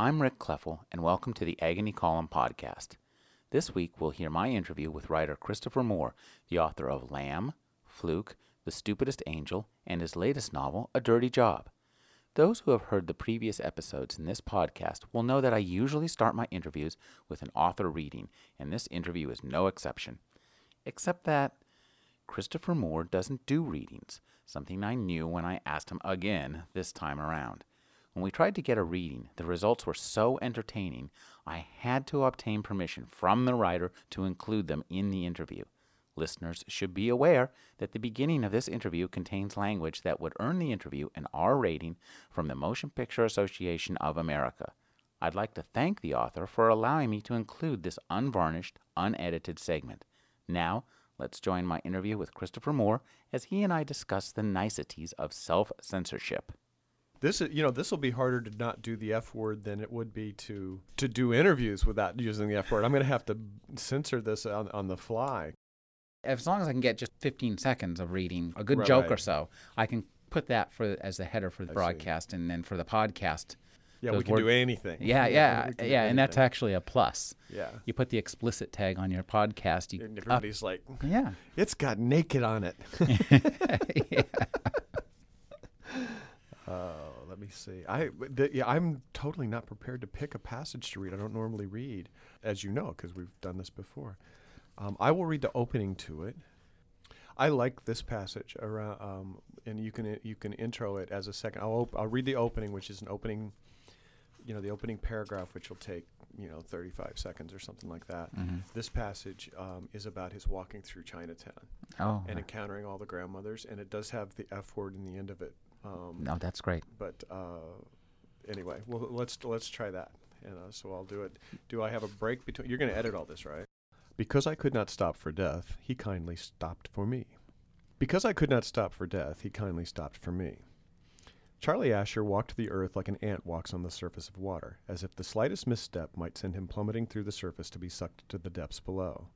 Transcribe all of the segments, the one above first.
I'm Rick Kleffel, and welcome to the Agony Column podcast. This week, we'll hear my interview with writer Christopher Moore, the author of Lamb, Fluke, The Stupidest Angel, and his latest novel, A Dirty Job. Those who have heard the previous episodes in this podcast will know that I usually start my interviews with an author reading, and this interview is no exception. Except that Christopher Moore doesn't do readings, something I knew when I asked him again this time around. When we tried to get a reading, the results were so entertaining, I had to obtain permission from the writer to include them in the interview. Listeners should be aware that the beginning of this interview contains language that would earn the interview an R rating from the Motion Picture Association of America. I'd like to thank the author for allowing me to include this unvarnished, unedited segment. Now, let's join my interview with Christopher Moore as he and I discuss the niceties of self censorship. This is, you know, this will be harder to not do the F word than it would be to to do interviews without using the F word. I'm going to have to censor this on, on the fly. As long as I can get just 15 seconds of reading a good Right, joke or so, I can put that for as the header for the I see. broadcast, and then for the podcast. Yeah, we can word- do anything. Yeah, yeah, do yeah, and that's actually a plus. yeah. You put the explicit tag on your podcast. You And up- everybody's like, yeah. it's got naked on it. yeah. See. I the, yeah, I'm totally not prepared to pick a passage to read. I don't normally read, as you know, because we've done this before. Um, I will read the opening to it. I like this passage around, um, and you can you can intro it as a second. I'll op- I'll read the opening, which is an opening, you know, the opening paragraph, which will take you know 35 seconds or something like that. Mhm. This passage um, is about his walking through Chinatown Oh, and encountering all the grandmothers, and it does have the F word in the end of it. Um, no, that's great. but uh, anyway, well, let's let's try that. And uh, so I'll do it. Do I have a break between? You're going to edit all this, right? Because I could not stop for death, he kindly stopped for me. Because I could not stop for death, he kindly stopped for me. Charlie Asher walked the earth like an ant walks on the surface of water, as if the slightest misstep might send him plummeting through the surface to be sucked to the depths below.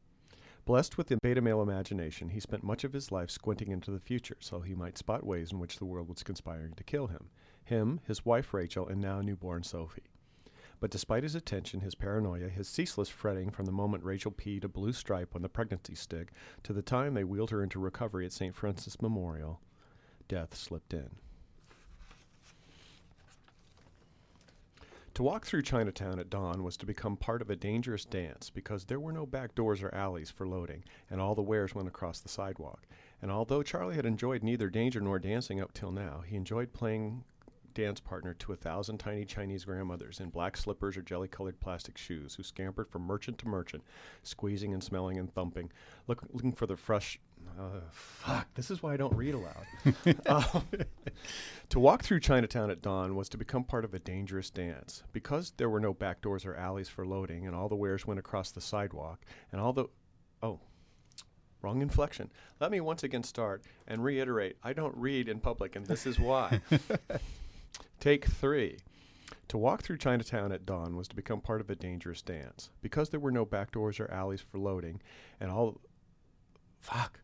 Blessed with the beta male imagination, he spent much of his life squinting into the future so he might spot ways in which the world was conspiring to kill him. Him, his wife Rachel, and now newborn Sophie. But despite his attention, his paranoia, his ceaseless fretting from the moment Rachel peed a blue stripe on the pregnancy stick to the time they wheeled her into recovery at St. Francis Memorial, death slipped in. To walk through Chinatown at dawn was to become part of a dangerous dance because there were no back doors or alleys for loading, and all the wares went across the sidewalk. And although Charlie had enjoyed neither danger nor dancing up till now, he enjoyed playing dance partner to a thousand tiny Chinese grandmothers in black slippers or jelly colored plastic shoes who scampered from merchant to merchant, squeezing and smelling and thumping, look, looking for the fresh. Uh, fuck, this is why I don't read aloud. Um, to walk through Chinatown at dawn was to become part of a dangerous dance. Because there were no back doors or alleys for loading, and all the wares went across the sidewalk, and all the. Oh, wrong inflection. Let me once again start and reiterate I don't read in public, and this is why. Take three. To walk through Chinatown at dawn was to become part of a dangerous dance. Because there were no back doors or alleys for loading, and all. Fuck.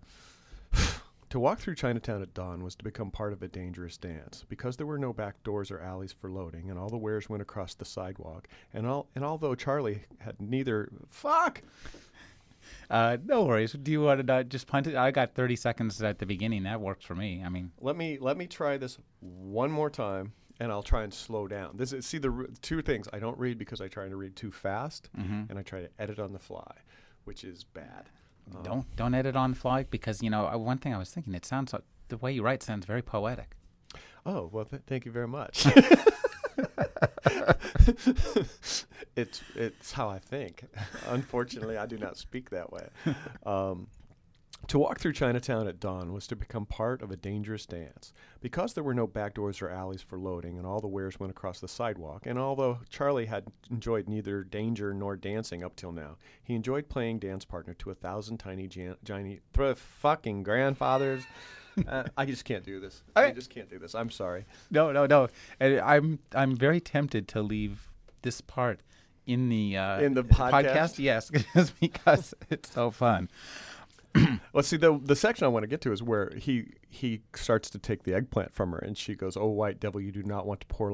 to walk through Chinatown at dawn was to become part of a dangerous dance. Because there were no back doors or alleys for loading, and all the wares went across the sidewalk, and all and although Charlie had neither. Fuck! Uh, no worries. Do you want to uh, just punt it? I got 30 seconds at the beginning. That works for me. I mean, Let me let me try this one more time, and I'll try and slow down. This is see the r- two things. I don't read because I try to read too fast, mhm. and I try to edit on the fly, which is bad. Um, don't don't edit on the fly because you know uh, one thing I was thinking. It sounds like the way you write sounds very poetic. Oh well, th- thank you very much. it's it's how I think. Unfortunately, I do not speak that way. Um, to walk through Chinatown at dawn was to become part of a dangerous dance. Because there were no back doors or alleys for loading, and all the wares went across the sidewalk, and although Charlie had enjoyed neither danger nor dancing up till now, he enjoyed playing dance partner to a thousand tiny, jan- tiny, th- fucking grandfathers. uh, I just can't do this. I I- just can't do this. I'm sorry. No, no, no. And I'm I'm very tempted to leave this part in the uh, In the podcast? Yes, because it's so fun. Well, see, the the section I want to get to is where he he starts to take the eggplant from her, and she goes, "Oh, white devil, you do not want to pour,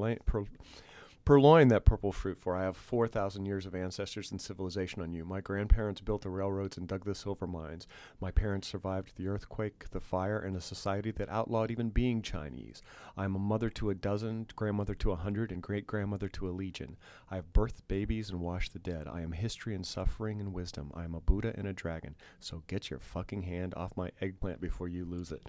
purloin that purple fruit, for I have 4,000 years of ancestors and civilization on you. My grandparents built the railroads and dug the silver mines. My parents survived the earthquake, the fire, and a society that outlawed even being Chinese. I am a mother to a dozen, grandmother to a hundred, and great grandmother to a legion. I have birthed babies and washed the dead. I am history and suffering and wisdom. I am a Buddha and a dragon. So get your fucking hand off my eggplant before you lose it.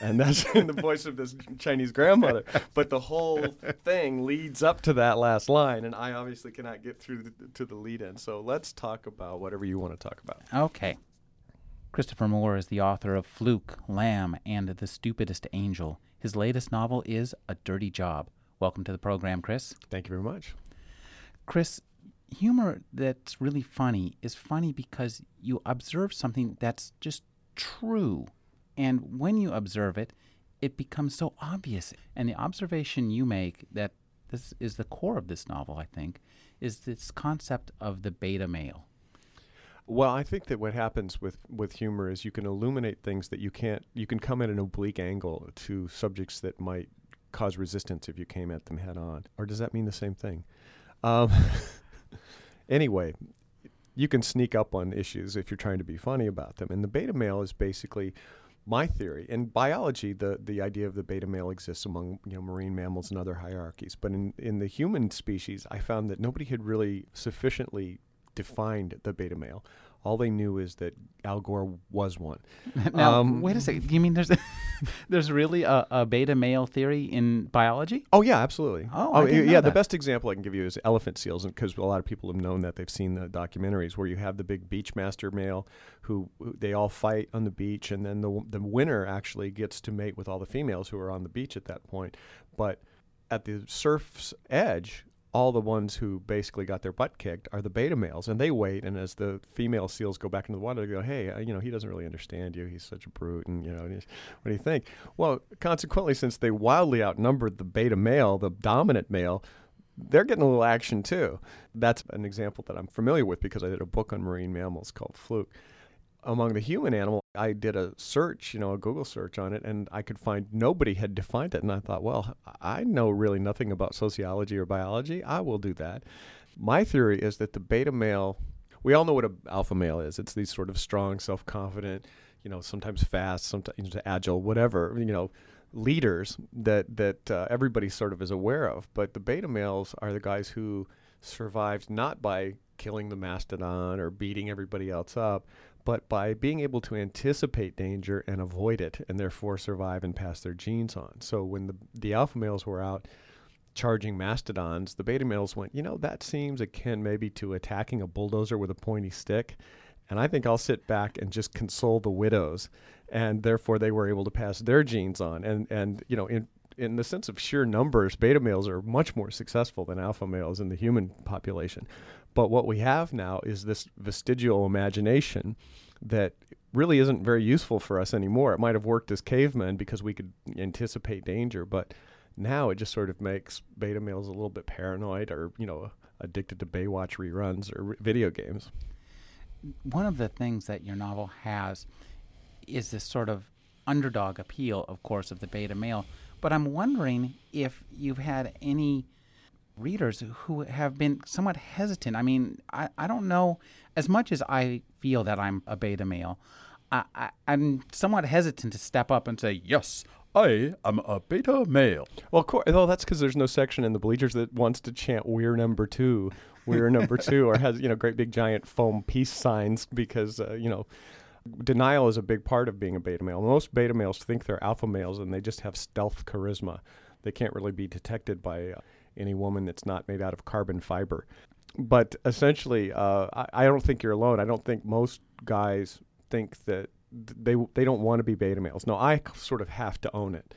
And that's in the voice of this Chinese grandmother. But the whole thing leads up to that last line, and I obviously cannot get through the, to the lead in. So let's talk about whatever you want to talk about. Okay. Christopher Moore is the author of Fluke, Lamb, and The Stupidest Angel. His latest novel is A Dirty Job. Welcome to the program, Chris. Thank you very much. Chris, humor that's really funny is funny because you observe something that's just true. And when you observe it, it becomes so obvious. And the observation you make that this is the core of this novel, I think, is this concept of the beta male. Well, I think that what happens with, with humor is you can illuminate things that you can't, you can come at an oblique angle to subjects that might cause resistance if you came at them head on. Or does that mean the same thing? Um, anyway, you can sneak up on issues if you're trying to be funny about them. And the beta male is basically my theory. In biology, the, the idea of the beta male exists among you know marine mammals and other hierarchies. But in, in the human species, I found that nobody had really sufficiently defined the beta male. All they knew is that Al Gore was one. now, Um, wait a second. You mean there's there's really a, a beta male theory in biology? Oh yeah, absolutely. Oh, didn't yeah. know The best example I can give you is elephant seals, because a lot of people have known that they've seen the documentaries where you have the big beach master male who, who they all fight on the beach, and then the the winner actually gets to mate with all the females who are on the beach at that point. But at the surf's edge, all the ones who basically got their butt kicked are the beta males, and they wait. And as the female seals go back into the water, they go, "Hey, uh, you know, he doesn't really understand you. He's such a brute." And you know, what do you think? Well, consequently, since they wildly outnumbered the beta male, the dominant male, they're getting a little action too. That's an example that I'm familiar with because I did a book on marine mammals called Fluke. Among the human animal, I did a search, you know, a Google search on it, and I could find nobody had defined it. And I thought, well, I know really nothing about sociology or biology. I will do that. My theory is that the beta male, we all know what an alpha male is. It's these sort of strong, self confident, you know, sometimes fast, sometimes agile, whatever, you know, leaders that that uh, everybody sort of is aware of. But the beta males are the guys who survived not by killing the mastodon or beating everybody else up, but by being able to anticipate danger and avoid it, and therefore survive and pass their genes on. So when the the alpha males were out charging mastodons, the beta males went, you know, that seems akin maybe to attacking a bulldozer with a pointy stick. And I think I'll sit back and just console the widows. And therefore they were able to pass their genes on. And, and you know, in, in the sense of sheer numbers, beta males are much more successful than alpha males in the human population. But what we have now is this vestigial imagination that really isn't very useful for us anymore. It might have worked as cavemen because we could anticipate danger, but now it just sort of makes beta males a little bit paranoid or, you know, addicted to Baywatch reruns or video games. One of the things that your novel has is this sort of underdog appeal, of course, of the beta male. But I'm wondering if you've had any readers who have been somewhat hesitant. I mean, I, I don't know, as much as I feel that I'm a beta male, I, I, I'm somewhat hesitant to step up and say, yes, I am a beta male. Well, of course, well, that's because there's no section in the bleachers that wants to chant "We're number two, we're number two, or has you know great big giant foam peace signs because uh, you know denial is a big part of being a beta male. Most beta males think they're alpha males and they just have stealth charisma. They can't really be detected by uh, any woman that's not made out of carbon fiber. But essentially, uh, I, I don't think you're alone. I don't think most guys think that they they don't want to be beta males. No, I sort of have to own it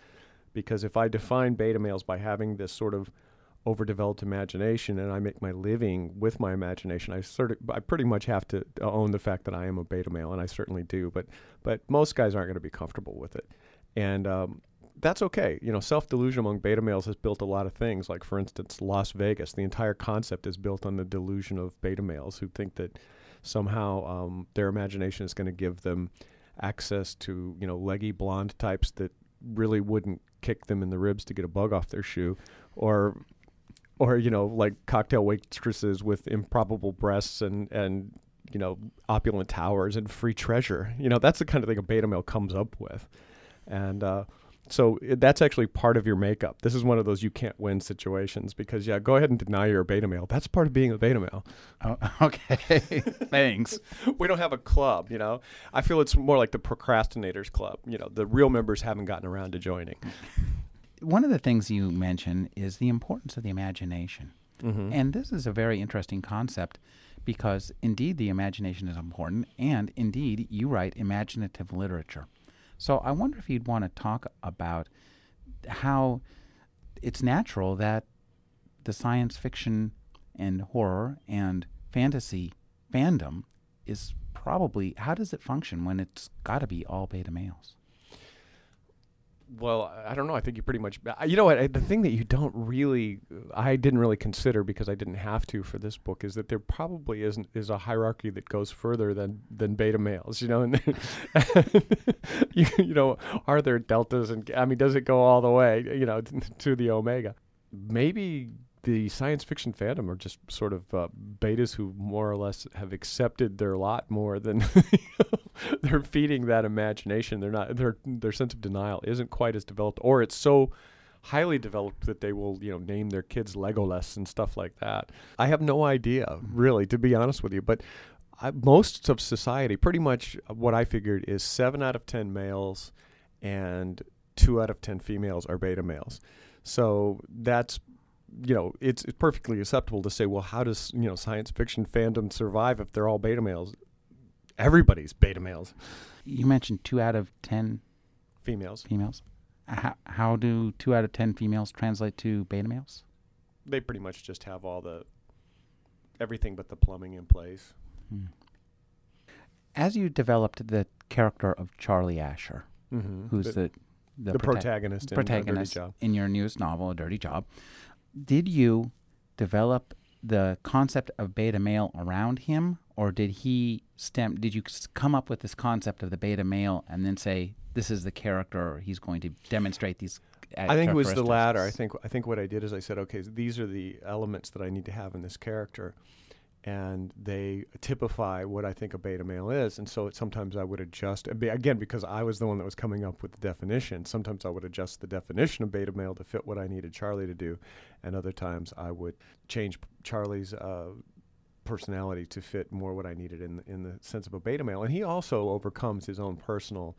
because if I define beta males by having this sort of overdeveloped imagination and I make my living with my imagination, I sort of I pretty much have to own the fact that I am a beta male, and I certainly do. But but most guys aren't going to be comfortable with it, and um, that's okay. You know, self delusion among beta males has built a lot of things. Like for instance, Las Vegas. The entire concept is built on the delusion of beta males who think that somehow um, their imagination is going to give them access to you know leggy blonde types that really wouldn't kick them in the ribs to get a bug off their shoe, or or you know, like cocktail waitresses with improbable breasts and and you know opulent towers and free treasure. You know, that's the kind of thing a beta male comes up with, and. uh so that's actually part of your makeup. This is one of those you can't win situations because yeah, go ahead and deny you're a beta male. That's part of being a beta male. Oh, okay, thanks. we don't have a club, you know. I feel it's more like the procrastinators club. You know, the real members haven't gotten around to joining. One of the things you mention is the importance of the imagination, Mm-hmm. and this is a very interesting concept because indeed the imagination is important, and indeed you write imaginative literature. So I wonder if you'd want to talk about how it's natural that the science fiction and horror and fantasy fandom is probably how does it function when it's got to be all beta males? Well, I don't know. I think you pretty much. You know what? I, the thing that you don't really, I didn't really consider because I didn't have to for this book is that there probably isn't is a hierarchy that goes further than than beta males. You know, and you, you know, are there deltas and I mean, does it go all the way? You know, to the omega? Maybe the science fiction fandom are just sort of uh, betas who more or less have accepted their lot more than they're feeding that imagination. They're not their their sense of denial isn't quite as developed, or it's so highly developed that they will you know name their kids Legolas and stuff like that. I have no idea really, to be honest with you, but. I, most of society, pretty much what I figured is seven out of ten males and two out of ten females are beta males. So that's you know it's, it's perfectly acceptable to say, well, how does you know science fiction fandom survive if they're all beta males? Everybody's beta males, You mentioned two out of ten females. females. How, how do two out of ten females translate to beta males? They pretty much just have all the everything but the plumbing in place. As you developed the character of Charlie Asher, Mm-hmm. who's the, the the prota- protagonist? in protagonist Job. in your newest novel, A Dirty Job, did you develop the concept of beta male around him, or did he stem? Did you come up with this concept of the beta male and then say this is the character he's going to demonstrate these? I think it was the latter. I think I think what I did is I said, okay, these are the elements that I need to have in this character, and they typify what I think a beta male is. And so it, sometimes I would adjust again because I was the one that was coming up with the definition. Sometimes I would adjust the definition of beta male to fit what I needed Charlie to do, and other times I would change Charlie's. Uh, personality to fit more what I needed in in the sense of a beta male, and he also overcomes his own personal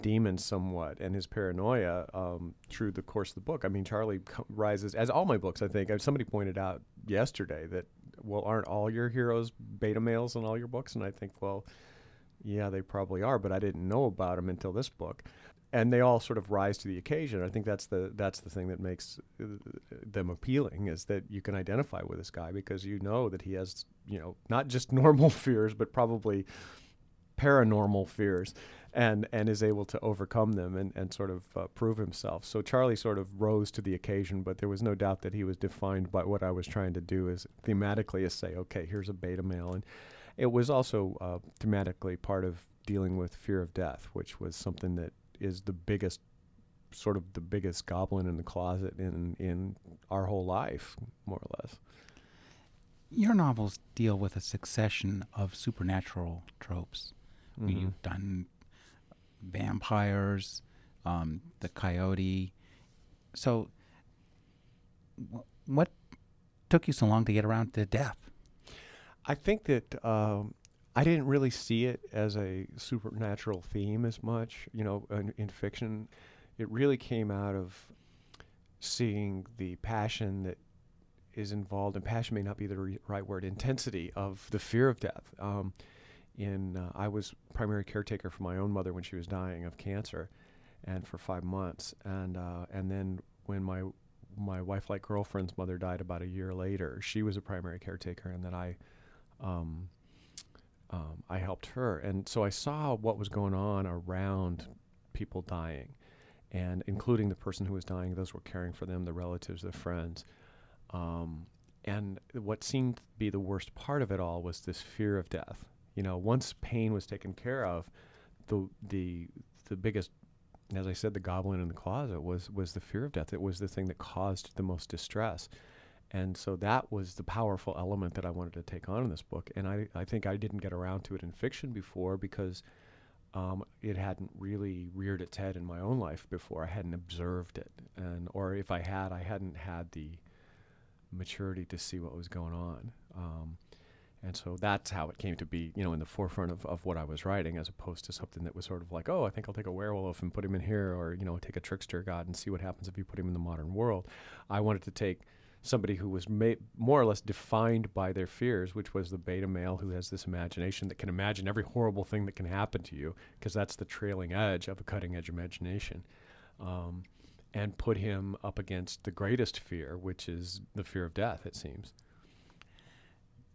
demons somewhat and his paranoia um, through the course of the book. I mean, Charlie rises as all my books. I think Uh, somebody pointed out yesterday that well, aren't all your heroes beta males in all your books? And I think, well, yeah, they probably are, but I didn't know about them until this book. And they all sort of rise to the occasion. I think that's the that's the thing that makes uh, them appealing is that you can identify with this guy because you know that he has you know not just normal fears but probably paranormal fears and and is able to overcome them and, and sort of uh, prove himself. So Charlie sort of rose to the occasion, but there was no doubt that he was defined by what I was trying to do is thematically is say, okay, here's a beta male. And it was also uh, thematically part of dealing with fear of death, which was something that is the biggest sort of the biggest goblin in the closet in in our whole life, more or less. Your novels deal with a succession of supernatural tropes. Mhm. You've done vampires, um, the coyote. So, wh- what took you so long to get around to death? I think that um, I didn't really see it as a supernatural theme as much, you know, in, in fiction. It really came out of seeing the passion that is involved, and passion may not be the re- right word, intensity of the fear of death. Um, in uh, I was primary caretaker for my own mother when she was dying of cancer, and for five months, and uh, and then when my my wife like girlfriend's mother died about a year later, she was a primary caretaker, and then I um, um, I helped her, and so I saw what was going on around people dying, and including the person who was dying, those were caring for them, the relatives, the friends, um, and what seemed to be the worst part of it all was this fear of death. You know, once pain was taken care of, the the the biggest, as I said, the goblin in the closet was was the fear of death. It was the thing that caused the most distress, And so that was the powerful element that I wanted to take on in this book. And I, I think I didn't get around to it in fiction before because um, it hadn't really reared its head in my own life before. I hadn't observed it. And, or if I had, I hadn't had the maturity to see what was going on. Um, and so that's how it came to be, you know, in the forefront of, of what I was writing, as opposed to something that was sort of like, oh, I think I'll take a werewolf and put him in here, or, you know, take a trickster god and see what happens if you put him in the modern world. I wanted to take somebody who was ma- more or less defined by their fears, which was the beta male who has this imagination that can imagine every horrible thing that can happen to you, because that's the trailing edge of a cutting edge imagination. Um, and put him up against the greatest fear, which is the fear of death, it seems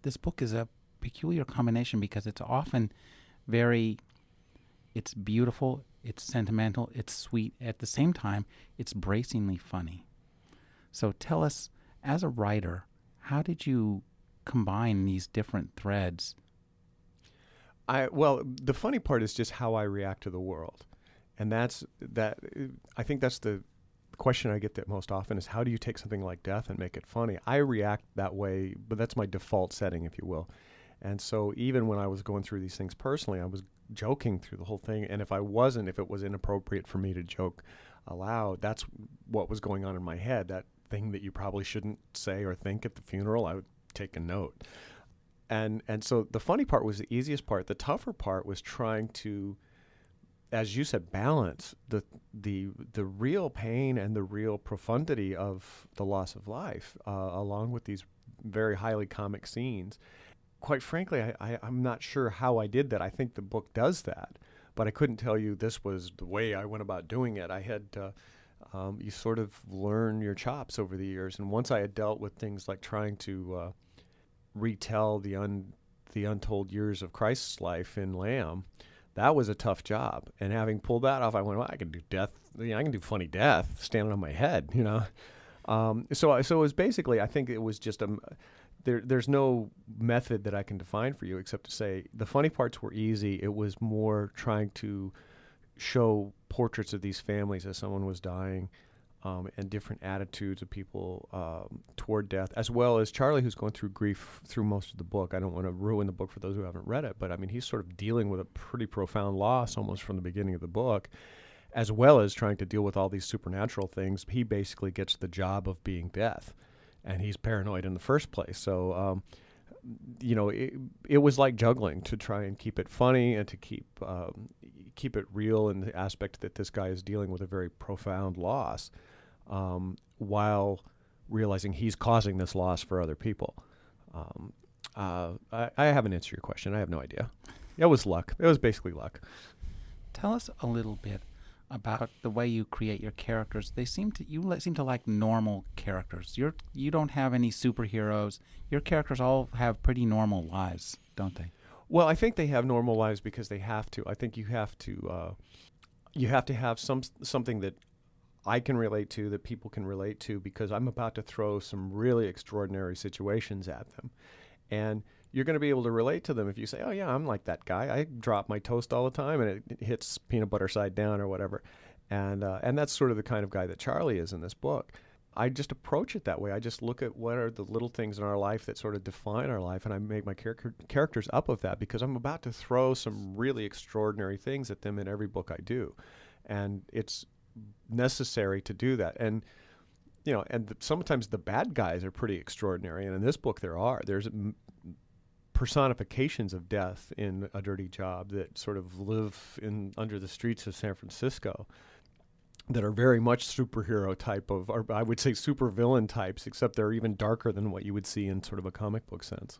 this book is a peculiar combination because it's often very it's beautiful, it's sentimental, it's sweet. At the same time, it's bracingly funny. So tell us, as a writer, how did you combine these different threads? I well, the funny part is just how I react to the world, and that's that. I think that's the question I get that most often is how do you take something like death and make it funny? I react that way, but that's my default setting, if you will. And so even when I was going through these things personally, I was joking through the whole thing. And if I wasn't, if it was inappropriate for me to joke aloud, that's what was going on in my head. That thing that you probably shouldn't say or think at the funeral, I would take a note. And and so the funny part was the easiest part. The tougher part was trying to as you said, balance the the the real pain and the real profundity of the loss of life, uh, along with these very highly comic scenes. Quite frankly, I, I, I'm not sure how I did that. I think the book does that, but I couldn't tell you this was the way I went about doing it. I had uh, um, you sort of learn your chops over the years, and once I had dealt with things like trying to uh, retell the un the untold years of Christ's life in Lamb that was a tough job. And having pulled that off, I went, well, I can do death. You know, I can do funny death standing on my head, you know. Um, so, so it was basically, I think it was just a. There, there's no method that I can define for you except to say the funny parts were easy. It was more trying to show portraits of these families as someone was dying um, and different attitudes of people um, toward death, as well as Charlie, who's going through grief through most of the book. I don't want to ruin the book for those who haven't read it, but I mean, he's sort of dealing with a pretty profound loss almost from the beginning of the book, as well as trying to deal with all these supernatural things. He basically gets the job of being death, and he's paranoid in the first place. So, um, you know, it, it was like juggling to try and keep it funny and to keep um, keep it real in the aspect that this guy is dealing with a very profound loss um, while realizing he's causing this loss for other people. Um, uh, I, I, haven't answered your question. I have no idea. It was luck. It was basically luck. Tell us a little bit about the way you create your characters. They seem to you seem to like normal characters. You're you don't have any superheroes. Your characters all have pretty normal lives, don't they? Well, I think they have normal lives because they have to. I think you have to. Uh, you have to have some something that I can relate to, that people can relate to, because I'm about to throw some really extraordinary situations at them. And you're going to be able to relate to them if you say, oh, yeah, I'm like that guy. I drop my toast all the time and it, it hits peanut butter side down or whatever. And, uh, and that's sort of the kind of guy that Charlie is in this book. I just approach it that way. I just look at what are the little things in our life that sort of define our life, and I make my char- characters up of that because I'm about to throw some really extraordinary things at them in every book I do. And it's necessary to do that. And you know, and the, sometimes the bad guys are pretty extraordinary. And in this book, there are there's m- personifications of death in a dirty job that sort of live in under the streets of San Francisco that are very much superhero type of, or I would say supervillain types, except they're even darker than what you would see in sort of a comic book sense.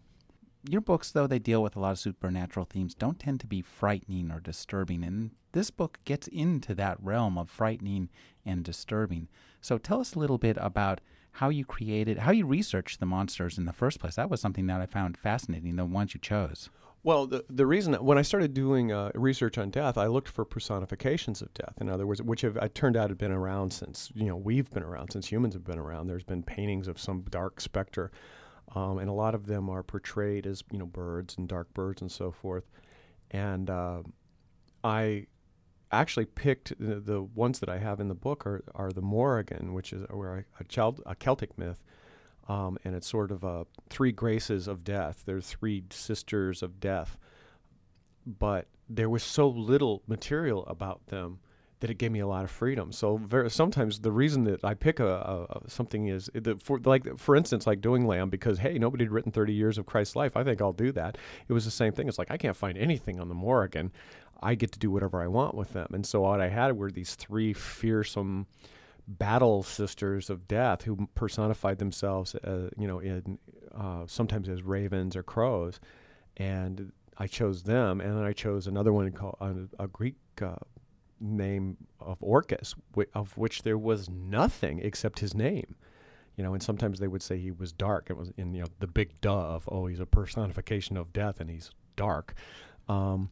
Your books, though they deal with a lot of supernatural themes, don't tend to be frightening or disturbing. And this book gets into that realm of frightening and disturbing. So tell us a little bit about how you created, how you researched the monsters in the first place. That was something that I found fascinating, the ones you chose. Well, the, the reason when I started doing uh, research on death, I looked for personifications of death. In other words, which have I turned out have been around since you know we've been around since humans have been around. There's been paintings of some dark specter, um, and a lot of them are portrayed as you know birds and dark birds and so forth. And uh, I actually picked the, the, ones that I have in the book are, are the Morrigan, which is a, a, child, a Celtic myth, um, and it's sort of a three graces of death. They're three sisters of death, but there was so little material about them that it gave me a lot of freedom. So very, sometimes the reason that I pick a, a, a something is that for like for instance like doing Lamb because hey nobody had written 30 years of Christ's life. I think I'll do that. It was the same thing. It's like I can't find anything on the Morrigan. I get to do whatever I want with them. And so what I had were these three fearsome battle sisters of death who personified themselves, uh, you know, in uh, sometimes as ravens or crows, and I chose them, and then I chose another one called uh, a Greek uh, name of Orcus, wh- of which there was nothing except his name. You know, and sometimes they would say he was dark. It was in you know the big dove. Oh, he's a personification of death, and he's dark. Um,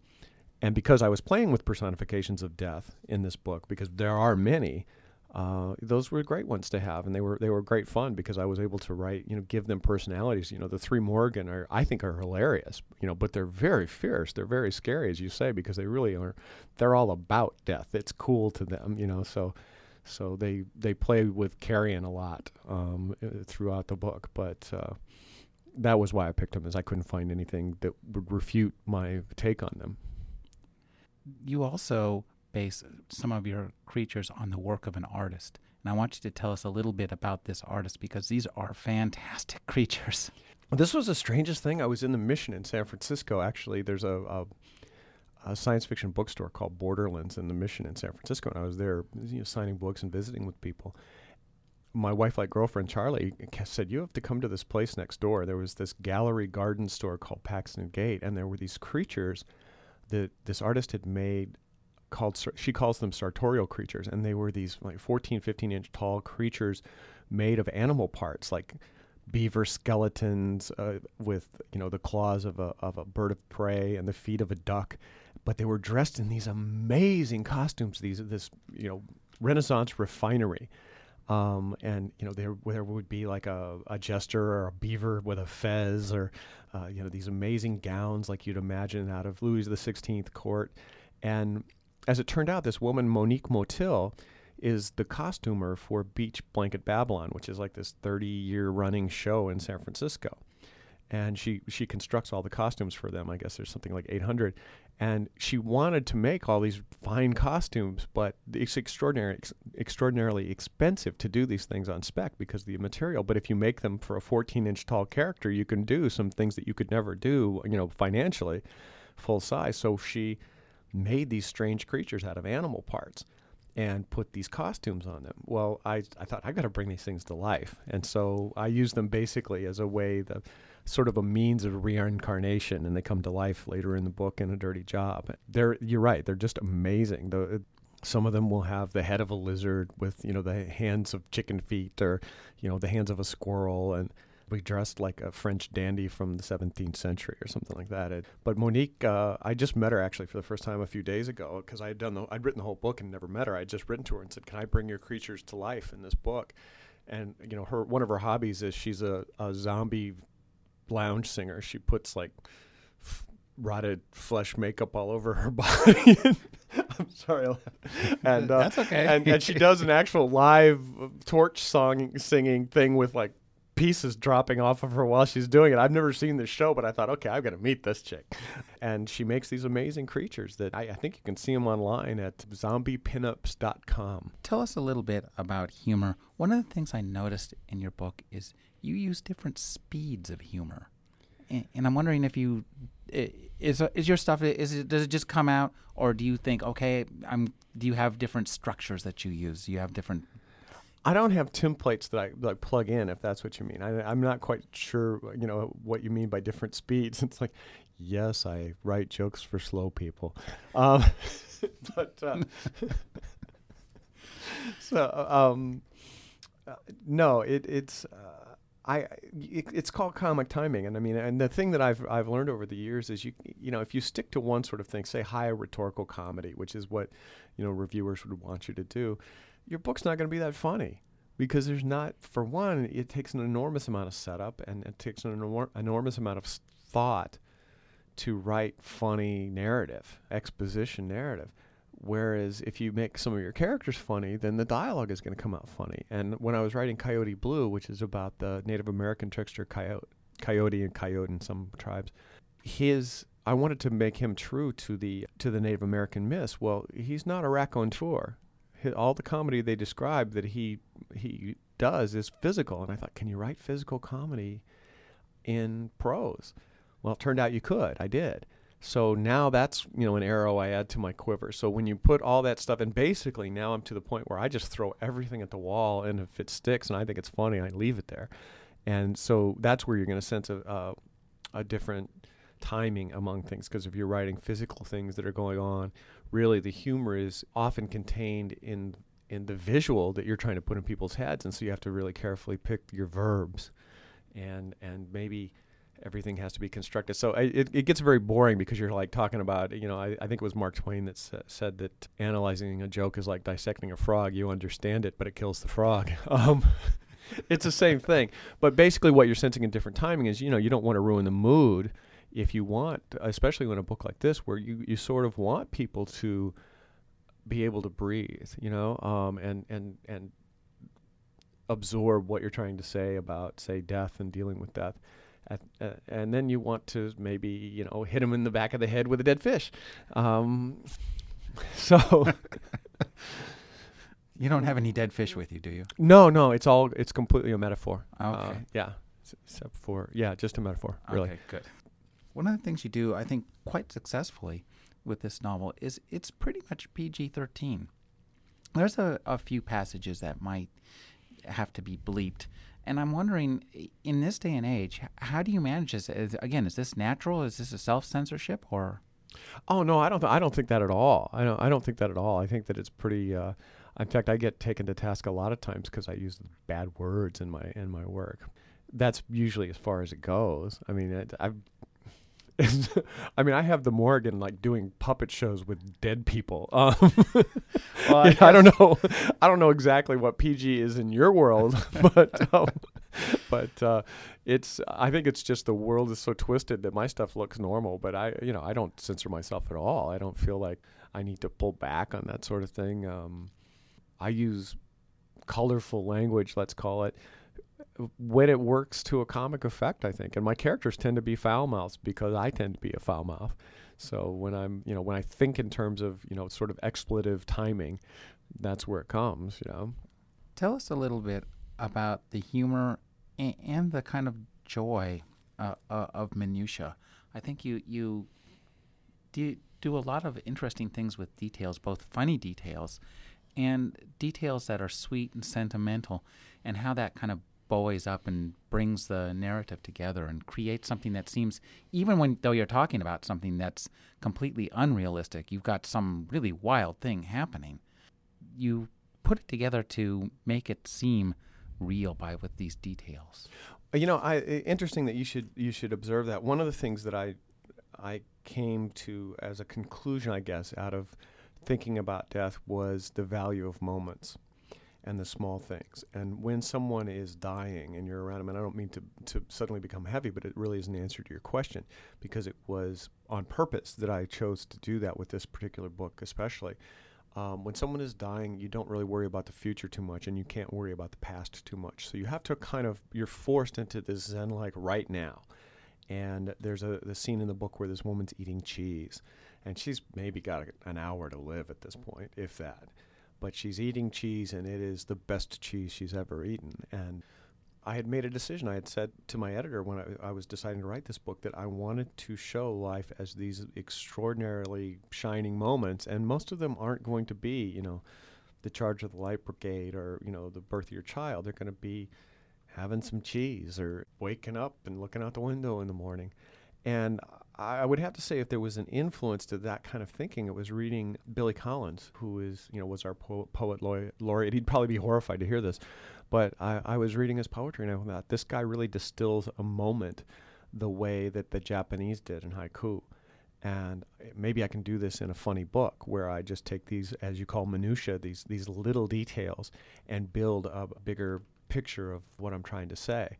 and because I was playing with personifications of death in this book, because there are many, uh, those were great ones to have, and they were they were great fun because I was able to write, you know, give them personalities. You know, the three Morrigan are I think are hilarious, you know, but they're very fierce. They're very scary, as you say, because they really are. They're all about death. It's cool to them, you know. So, so they they play with carrion a lot um, uh, throughout the book, but. Uh, that was why I picked them, is I couldn't find anything that would refute my take on them. You also base some of your creatures on the work of an artist. And I want you to tell us a little bit about this artist because these are fantastic creatures. This was the strangest thing. I was in the mission in San Francisco. Actually, there's a, a, a science fiction bookstore called Borderlands in the mission in San Francisco, and I was there, you know, signing books and visiting with people. My wife-like girlfriend Charlie said, "You have to come to this place next door." There was this gallery garden store called Paxton Gate, and there were these creatures that this artist had made called she calls them sartorial creatures and they were these like 14 15 inch tall creatures made of animal parts like beaver skeletons uh, with you know the claws of a of a bird of prey and the feet of a duck. But they were dressed in these amazing costumes these this you know renaissance refinery. Um, and you know there there would be like a, a jester or a beaver with a fez or uh, you know these amazing gowns like you'd imagine out of Louis the Sixteenth court. And as it turned out, this woman, Monique Motil, is the costumer for Beach Blanket Babylon, which is like this 30 year running show in San Francisco. And she, she constructs all the costumes for them. I guess there's something like 800. And she wanted to make all these fine costumes, but it's extraordinary, ex- extraordinarily expensive to do these things on spec because of the material. But if you make them for a 14 inch tall character, you can do some things that you could never do, you know, financially, full size. So she made these strange creatures out of animal parts and put these costumes on them. Well, I, I thought I got to bring these things to life, and so I use them basically as a way the sort of a means of reincarnation, and they come to life later in the book in a dirty job. They're you're right, they're just amazing. The, some of them will have the head of a lizard with you know the hands of chicken feet, or you know the hands of a squirrel, and be dressed like a French dandy from the 17th century or something like that. It, but Monique, uh, I just met her actually for the first time a few days ago because I had done the, I'd written the whole book and never met her. I'd just written to her and said, "Can I bring your creatures to life in this book?" And you know, her one of her hobbies is she's a, a zombie lounge singer. She puts like f- rotted flesh makeup all over her body. I'm sorry, and uh, that's okay. and, and she does an actual live torch song singing thing with like pieces dropping off of her while she's doing it. I've never seen the show, but I thought, okay, I've got to meet this chick. And she makes these amazing creatures that I, I think you can see them online at zombiepinups.com. Tell us a little bit about humor. One of the things I noticed in your book is you use different speeds of humor. And, and I'm wondering if you is is your stuff is it does it just come out or do you think okay I'm do you have different structures that you use? Do you have different I don't have templates that I like plug in, if that's what you mean. I, am not quite sure, you know, what you mean by different speeds. It's like, yes, I write jokes for slow people, um, but uh, so um, uh, no, it, it's. Uh, I it, it's called comic timing, and I mean, and the thing that I've I've learned over the years is you you know if you stick to one sort of thing, say high rhetorical comedy, which is what you know reviewers would want you to do, your book's not going to be that funny because there's not for one it takes an enormous amount of setup and it takes an enor- enormous amount of thought to write funny narrative exposition narrative Whereas if you make some of your characters funny, then the dialogue is going to come out funny. And when I was writing Coyote Blue, which is about the Native American trickster coyote, coyote and coyote in some tribes, his I wanted to make him true to the to the Native American myths. Well, he's not a raconteur. All the comedy they describe that he he does is physical, and I thought, can you write physical comedy in prose? Well, it turned out you could. I did. So now that's you know an arrow I add to my quiver. So when you put all that stuff, and basically now I'm to the point where I just throw everything at the wall, and if it sticks and I think it's funny, I leave it there. And so that's where you're going to sense a a different timing among things because if you're writing physical things that are going on, really the humor is often contained in in the visual that you're trying to put in people's heads, and so you have to really carefully pick your verbs, and and maybe everything has to be constructed. So I, it, it gets very boring because you're like talking about, you know, I, I think it was Mark Twain that sa- said that analyzing a joke is like dissecting a frog. You understand it, but it kills the frog. Um, it's the same thing. But basically, what you're sensing in different timing is, you know, you don't want to ruin the mood if you want, especially in a book like this, where you, you sort of want people to be able to breathe, you know, um, and, and, and absorb what you're trying to say about, say, death and dealing with death. At, uh, and then you want to maybe you know hit him in the back of the head with a dead fish. Um, so You don't have any dead fish with you, do you? no, no, it's all it's completely a metaphor. Okay. Uh, yeah, except for yeah, just a metaphor. Really. Okay, good. One of the things you do, I think, quite successfully with this novel is it's pretty much PG 13. There's a, a few passages that might have to be bleeped. And I'm wondering, in this day and age, how do you manage this? Is, again, is this natural? Is this a self censorship or? Oh no, I don't. Th- I don't think that at all. I don't. I don't think that at all. I think that it's pretty. Uh, in fact, I get taken to task a lot of times because I use bad words in my in my work. That's usually as far as it goes. I mean, it, I've. I mean, I have the Morrigan like doing puppet shows with dead people. Um, Well, I I don't know. I don't know exactly what PG is in your world, but um, but uh, it's. I think it's just the world is so twisted that my stuff looks normal, but I, you know, I don't censor myself at all. I don't feel like I need to pull back on that sort of thing. Um, I use colorful language, let's call it, when it works to a comic effect. I think, and my characters tend to be foul mouths because I tend to be a foul mouth. So when I'm, you know, when I think in terms of, you know, sort of expletive timing, that's where it comes, you know. Tell us a little bit about the humor and, and the kind of joy uh, uh, of minutia. I think you you do do a lot of interesting things with details, both funny details and details that are sweet and sentimental, and how that kind of buoys up and brings the narrative together and creates something that seems even when though you're talking about something that's completely unrealistic, you've got some really wild thing happening. You put it together to make it seem real by with these details. Uh, you know, i- interesting that you should you should observe that. One of the things that I I came to as a conclusion, I guess, out of thinking about death was the value of moments and the small things. And when someone is dying and you're around them, and I don't mean to to suddenly become heavy, but it really is an answer to your question because it was on purpose that I chose to do that with this particular book, especially. Um, when someone is dying, you don't really worry about the future too much, and you can't worry about the past too much. So you have to kind of you're forced into this zen like right now. And there's a the scene in the book where this woman's eating cheese, and she's maybe got a, an hour to live at this point, if that. But she's eating cheese, and it is the best cheese she's ever eaten. And I had made a decision. I had said to my editor when I, I was deciding to write this book that I wanted to show life as these extraordinarily shining moments, and most of them aren't going to be, you know, the charge of the light brigade or you know the birth of your child. They're going to be having some cheese or waking up and looking out the window in the morning. And I would have to say, if there was an influence to that kind of thinking, it was reading Billy Collins, who is, you know, was our po- poet laureate, laureate. He'd probably be horrified to hear this, but I, I was reading his poetry and I thought, this guy really distills a moment the way that the Japanese did in haiku. And maybe I can do this in a funny book where I just take these, as you call minutia, these these little details, and build a bigger picture of what I'm trying to say.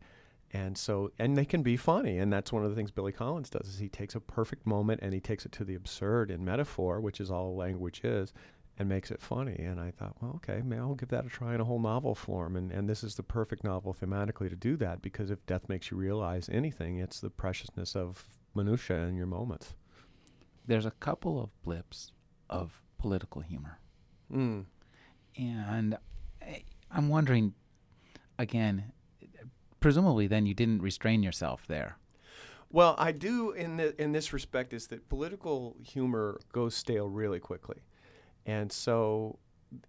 And so, and they can be funny, and that's one of the things Billy Collins does. Is he takes a perfect moment and he takes it to the absurd in metaphor, which is all language is, and makes it funny. And I thought, well, okay, maybe I'll give that a try in a whole novel form. And and this is the perfect novel thematically to do that because if death makes you realize anything, it's the preciousness of minutia in your moments. There's a couple of blips of political humor. Mm. And I- I'm wondering, again, presumably then you didn't restrain yourself there. Well, I do in the, in this respect is that political humor goes stale really quickly, and so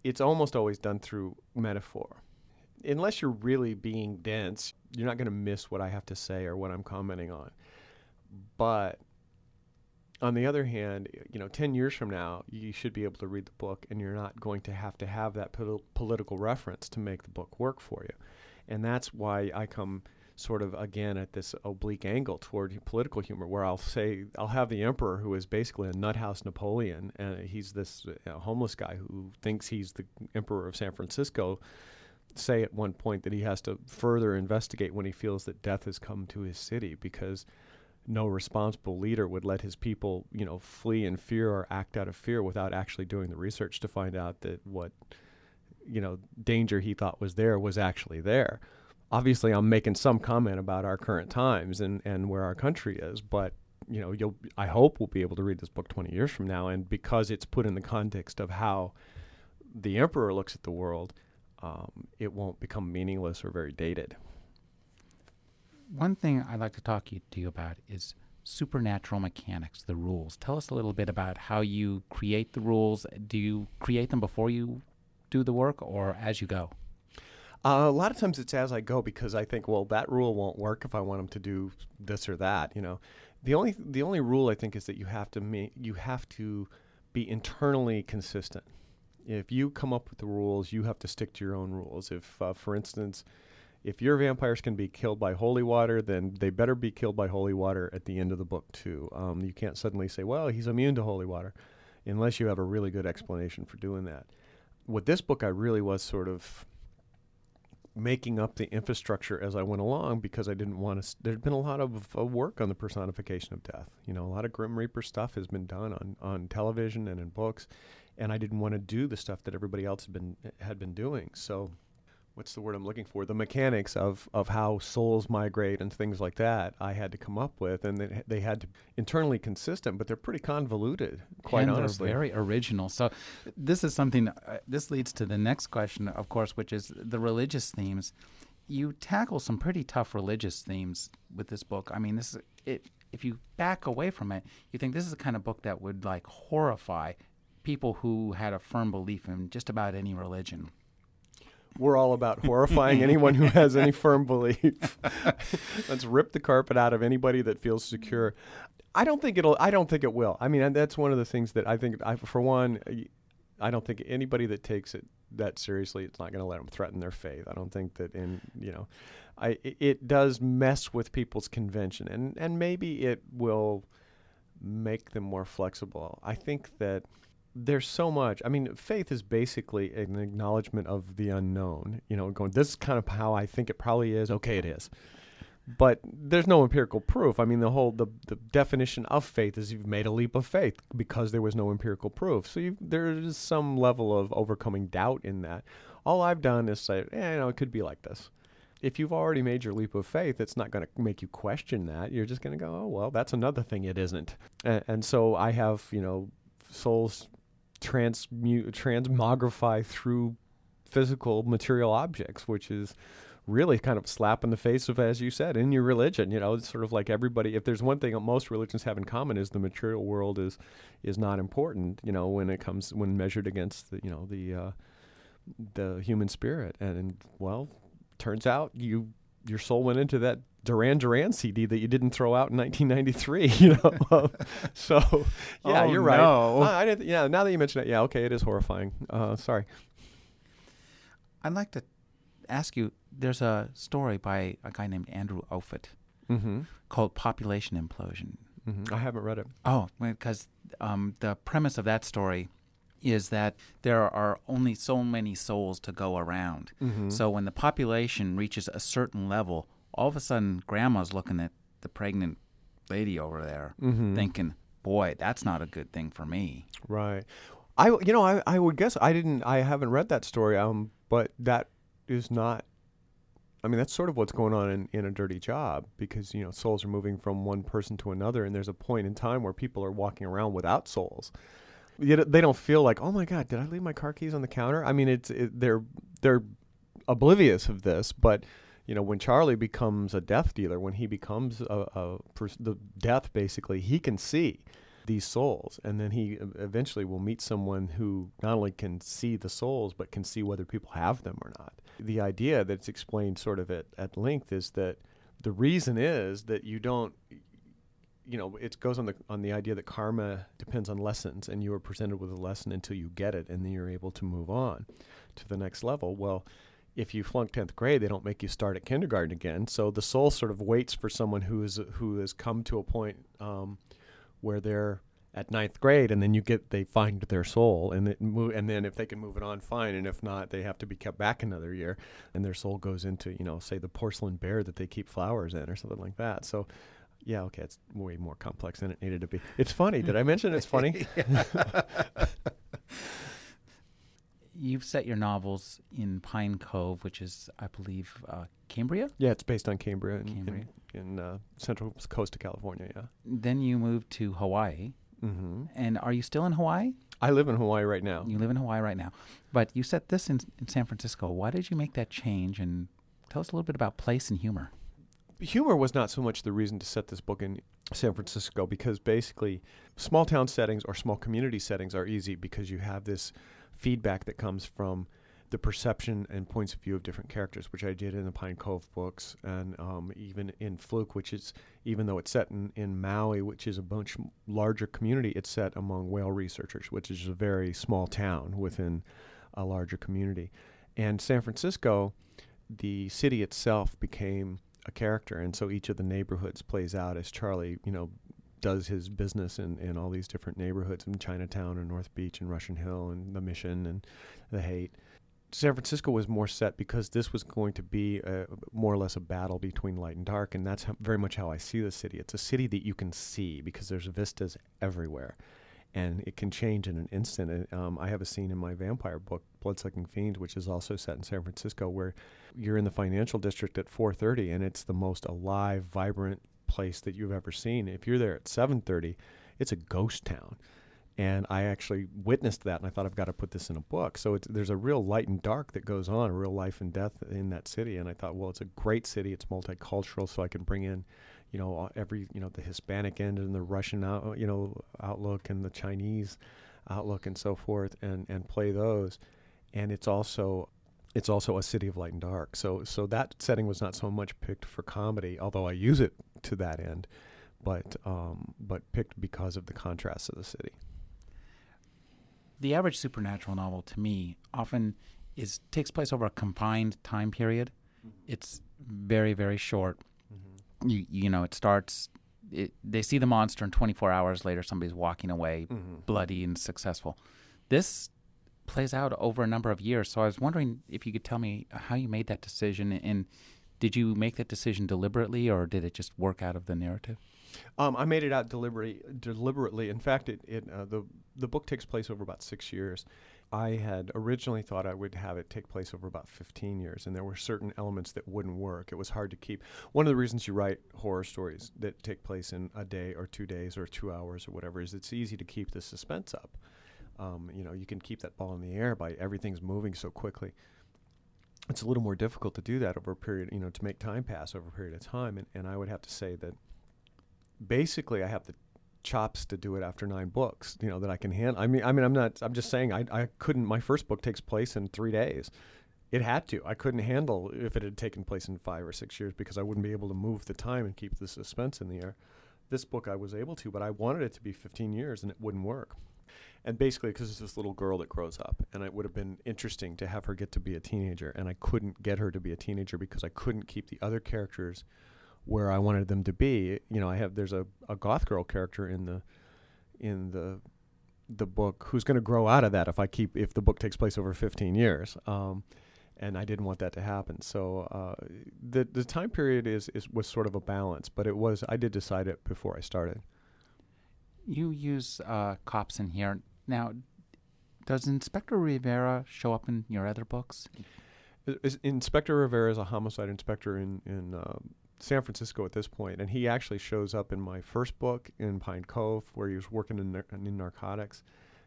it's almost always done through metaphor. Unless you're really being dense, you're not going to miss what I have to say or what I'm commenting on. But on the other hand, you know, 10 years from now, you should be able to read the book and you're not going to have to have that pol- political reference to make the book work for you. And that's why I come sort of again at this oblique angle toward political humor, where I'll say, I'll have the emperor who is basically a nuthouse Napoleon, and he's this uh, homeless guy who thinks he's the emperor of San Francisco. Say at one point that he has to further investigate when he feels that death has come to his city because no responsible leader would let his people, you know, flee in fear or act out of fear without actually doing the research to find out that what, you know, danger he thought was there was actually there. Obviously, I'm making some comment about our current times and, and where our country is, but you know, you'll I hope we'll be able to read this book 20 years from now, and because it's put in the context of how the emperor looks at the world, um, it won't become meaningless or very dated. One thing I'd like to talk to you about is supernatural mechanics, the rules. Tell us a little bit about how you create the rules. Do you create them before you do the work or as you go? Uh, a lot of times it's as I go because I think, well, that rule won't work if I want them to do this or that. You know, the only the only rule I think is that you have to you have to be internally consistent. If you come up with the rules, you have to stick to your own rules. If, uh, for instance, if your vampires can be killed by holy water, then they better be killed by holy water at the end of the book too. Um, you can't suddenly say, well, he's immune to holy water, unless you have a really good explanation for doing that. With this book, I really was sort of making up the infrastructure as I went along because I didn't want to. There'd been a lot of uh, work on the personification of death. You know, a lot of Grim Reaper stuff has been done on on television and in books, and I didn't want to do the stuff that everybody else had been had been doing. So, what's the word I'm looking for? The mechanics of of how souls migrate and things like that. I had to come up with, and they, they had to internally consistent, but they're pretty convoluted. Quite and honestly, they're very original. So, this is something. Uh, this leads to the next question, of course, which is the religious themes. You tackle some pretty tough religious themes with this book. I mean, this is it. If you back away from it, you think this is the kind of book that would like horrify people who had a firm belief in just about any religion. We're all about horrifying anyone who has any firm belief. Let's rip the carpet out of anybody that feels secure. I don't think it'll. I don't think it will. I mean, that's one of the things that I think. I, for one, I don't think anybody that takes it that seriously, it's not going to let them threaten their faith. I don't think that in you know, I it, does mess with people's convention, and and maybe it will make them more flexible. I think that there's so much. I mean, faith is basically an acknowledgement of the unknown. You know, going, this is kind of how I think it probably is. Okay, it is. But there's no empirical proof. I mean, the whole the, the definition of faith is you've made a leap of faith because there was no empirical proof. So there is some level of overcoming doubt in that. All I've done is say, eh, you know, it could be like this. If you've already made your leap of faith, it's not going to make you question that. You're just going to go, oh well, that's another thing it isn't. And, and so I have, you know, souls transmute transmogrify through physical material objects, which is really kind of a slap in the face of, as you said, in your religion. You know, it's sort of like everybody. If there's one thing that most religions have in common is the material world is is not important. You know, when it comes when measured against the you know the uh, the human spirit. And, and well, turns out you your soul went into that Duran Duran CD that you didn't throw out in 1993. You know, so yeah, Oh, you're right. no. Uh, I didn't. Yeah, now that you mention it, yeah, okay, it is horrifying. Uh, sorry. I'd like to ask you. There's a story by a guy named Andrew Offutt Mm-hmm. called "Population Implosion." mm-hmm. I haven't read it. Oh, because um, the premise of that story is that there are only so many souls to go around. Mm-hmm. So when the population reaches a certain level, all of a sudden grandma's looking at the pregnant lady over there, Mhm. thinking, "Boy, that's not a good thing for me." Right. I you know I I would guess I didn't I haven't read that story um but that is not I mean that's sort of what's going on in, in a dirty job because you know souls are moving from one person to another and there's a point in time where people are walking around without souls. Yet they don't feel like oh my god did I leave my car keys on the counter? I mean it's it, they're they're oblivious of this but you know when Charlie becomes a death dealer when he becomes a, a pers- the death basically he can see these souls and then he eventually will meet someone who not only can see the souls but can see whether people have them or not. The idea that's explained sort of at, at length is that the reason is that you don't you know it goes on the on the idea that karma depends on lessons and you are presented with a lesson until you get it and then you're able to move on to the next level. Well if you flunk 10th grade they don't make you start at kindergarten again so the soul sort of waits for someone who is who has come to a point um, where they're at ninth grade, and then you get they find their soul, and it move, and then if they can move it on, fine, and if not, they have to be kept back another year, and their soul goes into you know say the porcelain bear that they keep flowers in or something like that. So. Yeah, okay, it's way more complex than it needed to be. It's funny. Did I mention it's funny? You've set your novels in Pine Cove, which is, I believe, uh, Cambria. yeah, it's based on Cambria in, Cambria. in, in uh, central coast of California. Yeah. Then you moved to Hawaii, hmm and are you still in Hawaii? I live in Hawaii right now. You live in Hawaii right now, but you set this in, in San Francisco. Why did you make that change? And tell us a little bit about place and humor. humor was not so much the reason to set this book in San Francisco because basically small town settings or small community settings are easy because you have this feedback that comes from the perception and points of view of different characters, which I did in the Pine Cove books and um, even in Fluke, which is even though it's set in, in Maui, which is a much larger community, it's set among whale researchers, which is a very small town within a larger community. And San Francisco, the city itself became a character, and so each of the neighborhoods plays out as Charlie, you know, does his business in, in all these different neighborhoods in Chinatown and North Beach and Russian Hill and the Mission and the Haight. San Francisco was more set because this was going to be a, more or less a battle between light and dark, and that's how, very much how I see the city. It's a city that you can see because there's vistas everywhere, and it can change in an instant. Um, I have a scene in my vampire book, Bloodsucking Fiends, which is also set in San Francisco, where you're in the financial district at 4:30, and it's the most alive, vibrant place that you've ever seen. If you're there at 7:30, it's a ghost town. And I actually witnessed that, and I thought I've got to put this in a book. So there's a real light and dark that goes on, a real life and death in that city. And I thought, well, it's a great city. It's multicultural, so I can bring in, you know, every, you know, the Hispanic end and the Russian, out, you know, outlook and the Chinese outlook and so forth, and and play those. And it's also it's also a city of light and dark. So so that setting was not so much picked for comedy, although I use it to that end, but um, but picked because of the contrast of the city. The average supernatural novel, to me, often is takes place over a confined time period. Mm-hmm. It's very very short. Mm-hmm. You you know it starts. It, they see the monster, and 24 hours later, somebody's walking away, mm-hmm. bloody and successful. This plays out over a number of years. So I was wondering if you could tell me how you made that decision, and did you make that decision deliberately, or did it just work out of the narrative? Um, I made it out deliberately. Deliberately, in fact, it, it uh, the the book takes place over about six years. I had originally thought I would have it take place over about 15 years, and there were certain elements that wouldn't work. It was hard to keep. One of the reasons you write horror stories that take place in a day or two days or two hours or whatever is it's easy to keep the suspense up. Um, you know, you can keep that ball in the air by everything's moving so quickly. It's a little more difficult to do that over a period, you know, to make time pass over a period of time. And, and I would have to say that basically I have the chops to do it after nine books, you know, that I can handle. I mean, I mean, I'm not, I'm just saying I, I couldn't, my first book takes place in three days. It had to. I couldn't handle if it had taken place in five or six years because I wouldn't be able to move the time and keep the suspense in the air. This book I was able to, but I wanted it to be 15 years and it wouldn't work. And basically, because it's this little girl that grows up, and it would have been interesting to have her get to be a teenager, and I couldn't get her to be a teenager because I couldn't keep the other characters where I wanted them to be. You know, I have there's a, a goth girl character in the in the the book who's going to grow out of that if I keep if the book takes place over 15 years. Um, and I didn't want that to happen. So uh, the the time period is, is was sort of a balance, but it was I did decide it before I started. You use uh, cops in here now. Does Inspector Rivera show up in your other books? Is- Inspector Rivera is a homicide inspector in in uh, San Francisco at this point, and he actually shows up in my first book in Pine Cove, where he was working in, nar- in narcotics.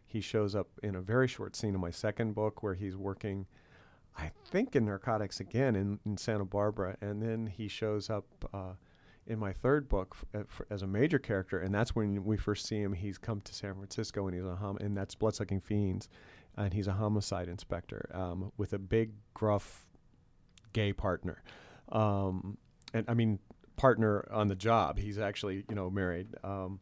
He shows up in a very short scene in my second book, where he's working, I think, in narcotics again in, in Santa Barbara, and then he shows up uh, in my third book f- uh, f- as a major character, and that's when we first see him. He's come to San Francisco, and he's a hom- and that's Bloodsucking Fiends, and he's a homicide inspector um, with a big, gruff, gay partner. Um, and I mean partner on the job. He's actually you know married, um,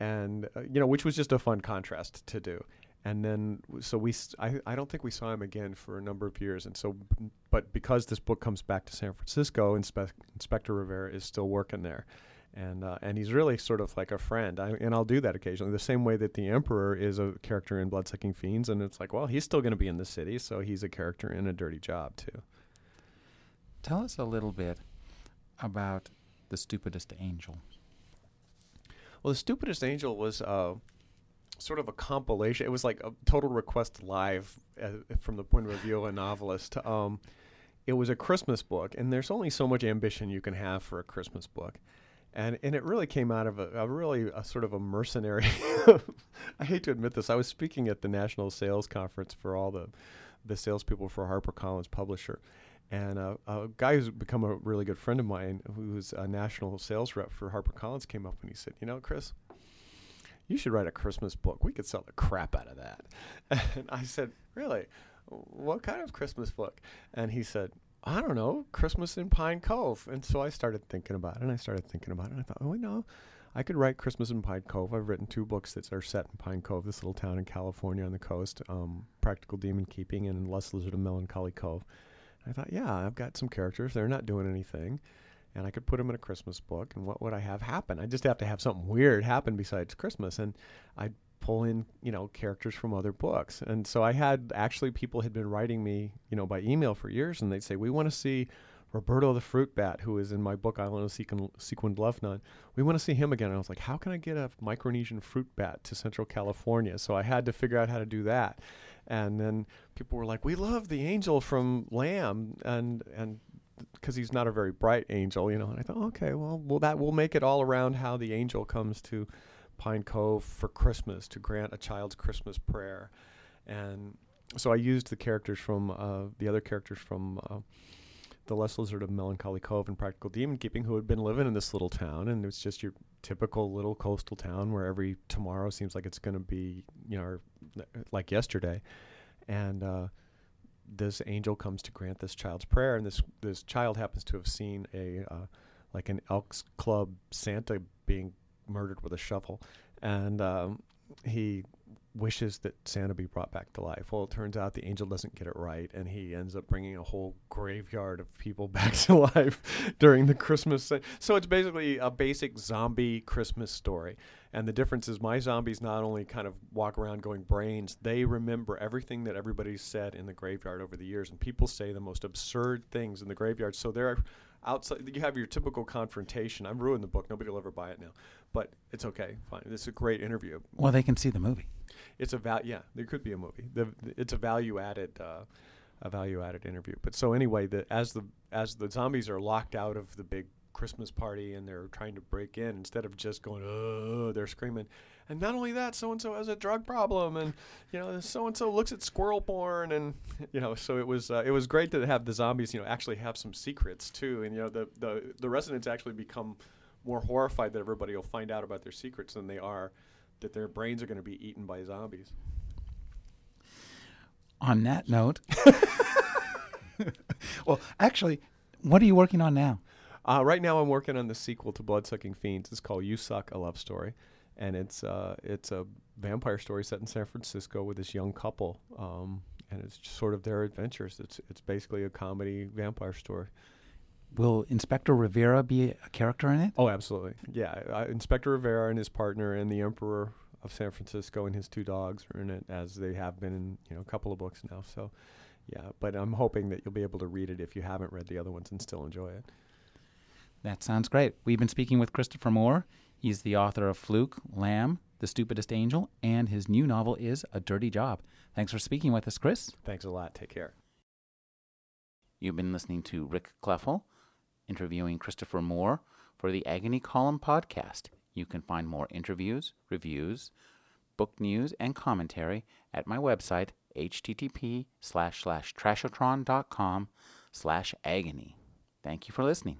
and uh, you know which was just a fun contrast to do. And then so we s- I, I don't think we saw him again for a number of years. And so but because this book comes back to San Francisco, Inspe- Inspector Rivera is still working there. And, uh, and he's really sort of like a friend, I, and I'll do that occasionally. The same way that the Emperor is a character in Bloodsucking Fiends, and it's like, well, he's still going to be in the city, so he's a character in a dirty job too. Tell us a little bit about the stupidest angel. Well, the stupidest angel was uh, sort of a compilation. It was like a total request live uh, from the point of view of a novelist. Um, it was a Christmas book, and there's only so much ambition you can have for a Christmas book. And, and it really came out of a, a really a sort of a mercenary. I hate to admit this. I was speaking at the national sales conference for all the the salespeople for HarperCollins publisher, and uh, a guy who's become a really good friend of mine, who's a national sales rep for HarperCollins, came up and he said, "You know, Chris, you should write a Christmas book. We could sell the crap out of that." And I said, "Really? What kind of Christmas book?" And he said, "I don't know, Christmas in Pine Cove." And so I started thinking about it, and I started thinking about it, and I thought, "Oh, no." I could write Christmas in Pine Cove. I've written two books that are set in Pine Cove, this little town in California on the coast, um, Practical Demon Keeping and Lust Lizard of Melancholy Cove. I thought, yeah, I've got some characters. They're not doing anything. And I could put them in a Christmas book. And what would I have happen? I just have to have something weird happen besides Christmas. And I'd pull in, you know, characters from other books. And so I had actually people had been writing me, you know, by email for years. And they'd say, we want to see Roberto the Fruit Bat, who is in my book, Island of Sequin, Sequined Love Nun. We want to see him again. And I was like, how can I get a Micronesian fruit bat to Central California? So I had to figure out how to do that. And then people were like, "We love the angel from Lamb," and and because he's not a very bright angel, you know. And I thought, okay, well, well, that will make it all around how the angel comes to Pine Cove for Christmas to grant a child's Christmas prayer, and so I used the characters from uh, the other characters from. Uh, the Lust Lizard of Melancholy Cove and Practical Demon Keeping, who had been living in this little town, and it was just your typical little coastal town where every tomorrow seems like it's going to be, you know, like yesterday, and uh, this angel comes to grant this child's prayer, and this this child happens to have seen a uh, like an Elks Club Santa being murdered with a shovel, and um, he wishes that Santa be brought back to life. Well, it turns out the angel doesn't get it right, and he ends up bringing a whole graveyard of people back to life during the Christmas. So it's basically a basic zombie Christmas story. And the difference is my zombies not only kind of walk around going brains, they remember everything that everybody's said in the graveyard over the years. And people say the most absurd things in the graveyard. So they're outside. You have your typical confrontation. I've ruined the book. Nobody will ever buy it now. But it's okay. Fine. This is a great interview. Well, they can see the movie. It's a val. Yeah, there could be a movie. The, it's a value added, uh, a value added interview. But so anyway, the as the as the zombies are locked out of the big Christmas party and they're trying to break in, instead of just going, oh, they're screaming. And not only that, so and so has a drug problem, and you know, so and so looks at squirrel porn, and you know, so it was uh, it was great to have the zombies, you know, actually have some secrets too, and you know, the the the residents actually become more horrified that everybody will find out about their secrets than they are that their brains are going to be eaten by zombies. On that note, well, actually, what are you working on now? Uh, right now, I'm working on the sequel to Bloodsucking Fiends. It's called "You Suck: A Love Story," and it's uh, it's a vampire story set in San Francisco with this young couple, um, and it's just sort of their adventures. It's it's basically a comedy vampire story. Will Inspector Rivera be a character in it? Oh, absolutely. Yeah, uh, Inspector Rivera and his partner and the Emperor of San Francisco and his two dogs are in it, as they have been in you know a couple of books now. So, Yeah, but I'm hoping that you'll be able to read it if you haven't read the other ones and still enjoy it. That sounds great. We've been speaking with Christopher Moore. He's the author of Fluke, Lamb, The Stupidest Angel, and his new novel is A Dirty Job. Thanks for speaking with us, Chris. Thanks a lot. Take care. You've been listening to Rick Kleffel interviewing Christopher Moore for the Agony Column podcast. You can find more interviews, reviews, book news, and commentary at my website, http slash slash trashotron.com slash agony. Thank you for listening.